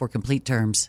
for complete terms.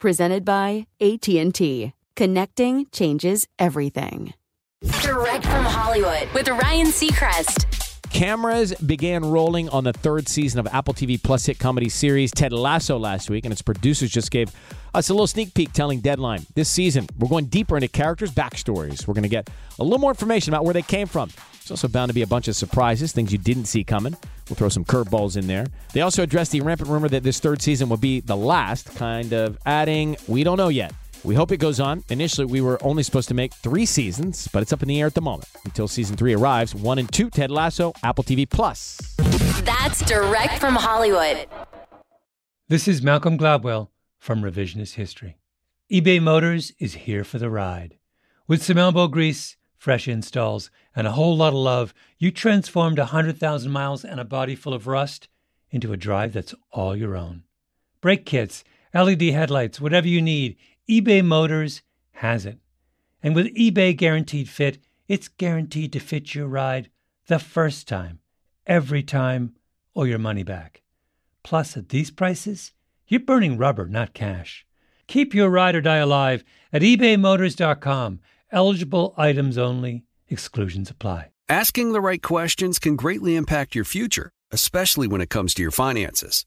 Presented by AT&T. Connecting changes everything. Direct from Hollywood with Ryan Seacrest. Cameras began rolling on the third season of Apple TV Plus hit comedy series Ted Lasso last week, and its producers just gave us a little sneak peek telling Deadline. This season, we're going deeper into characters' backstories. We're going to get a little more information about where they came from. There's also bound to be a bunch of surprises, things you didn't see coming. We'll throw some curveballs in there. They also addressed the rampant rumor that this third season will be the last, kind of adding, we don't know yet. We hope it goes on. Initially, we were only supposed to make three seasons, but it's up in the air at the moment. Until season three arrives, one and two, Ted Lasso, Apple TV Plus. That's direct from Hollywood. This is Malcolm Gladwell from Revisionist History. eBay Motors is here for the ride. With some elbow grease, fresh installs, and a whole lot of love, you transformed 100,000 miles and a body full of rust into a drive that's all your own. Brake kits, LED headlights, whatever you need, eBay Motors has it. And with eBay Guaranteed Fit, it's guaranteed to fit your ride the first time, every time, or your money back. Plus, at these prices, you're burning rubber, not cash. Keep your ride or die alive at ebaymotors.com. Eligible items only, exclusions apply. Asking the right questions can greatly impact your future, especially when it comes to your finances.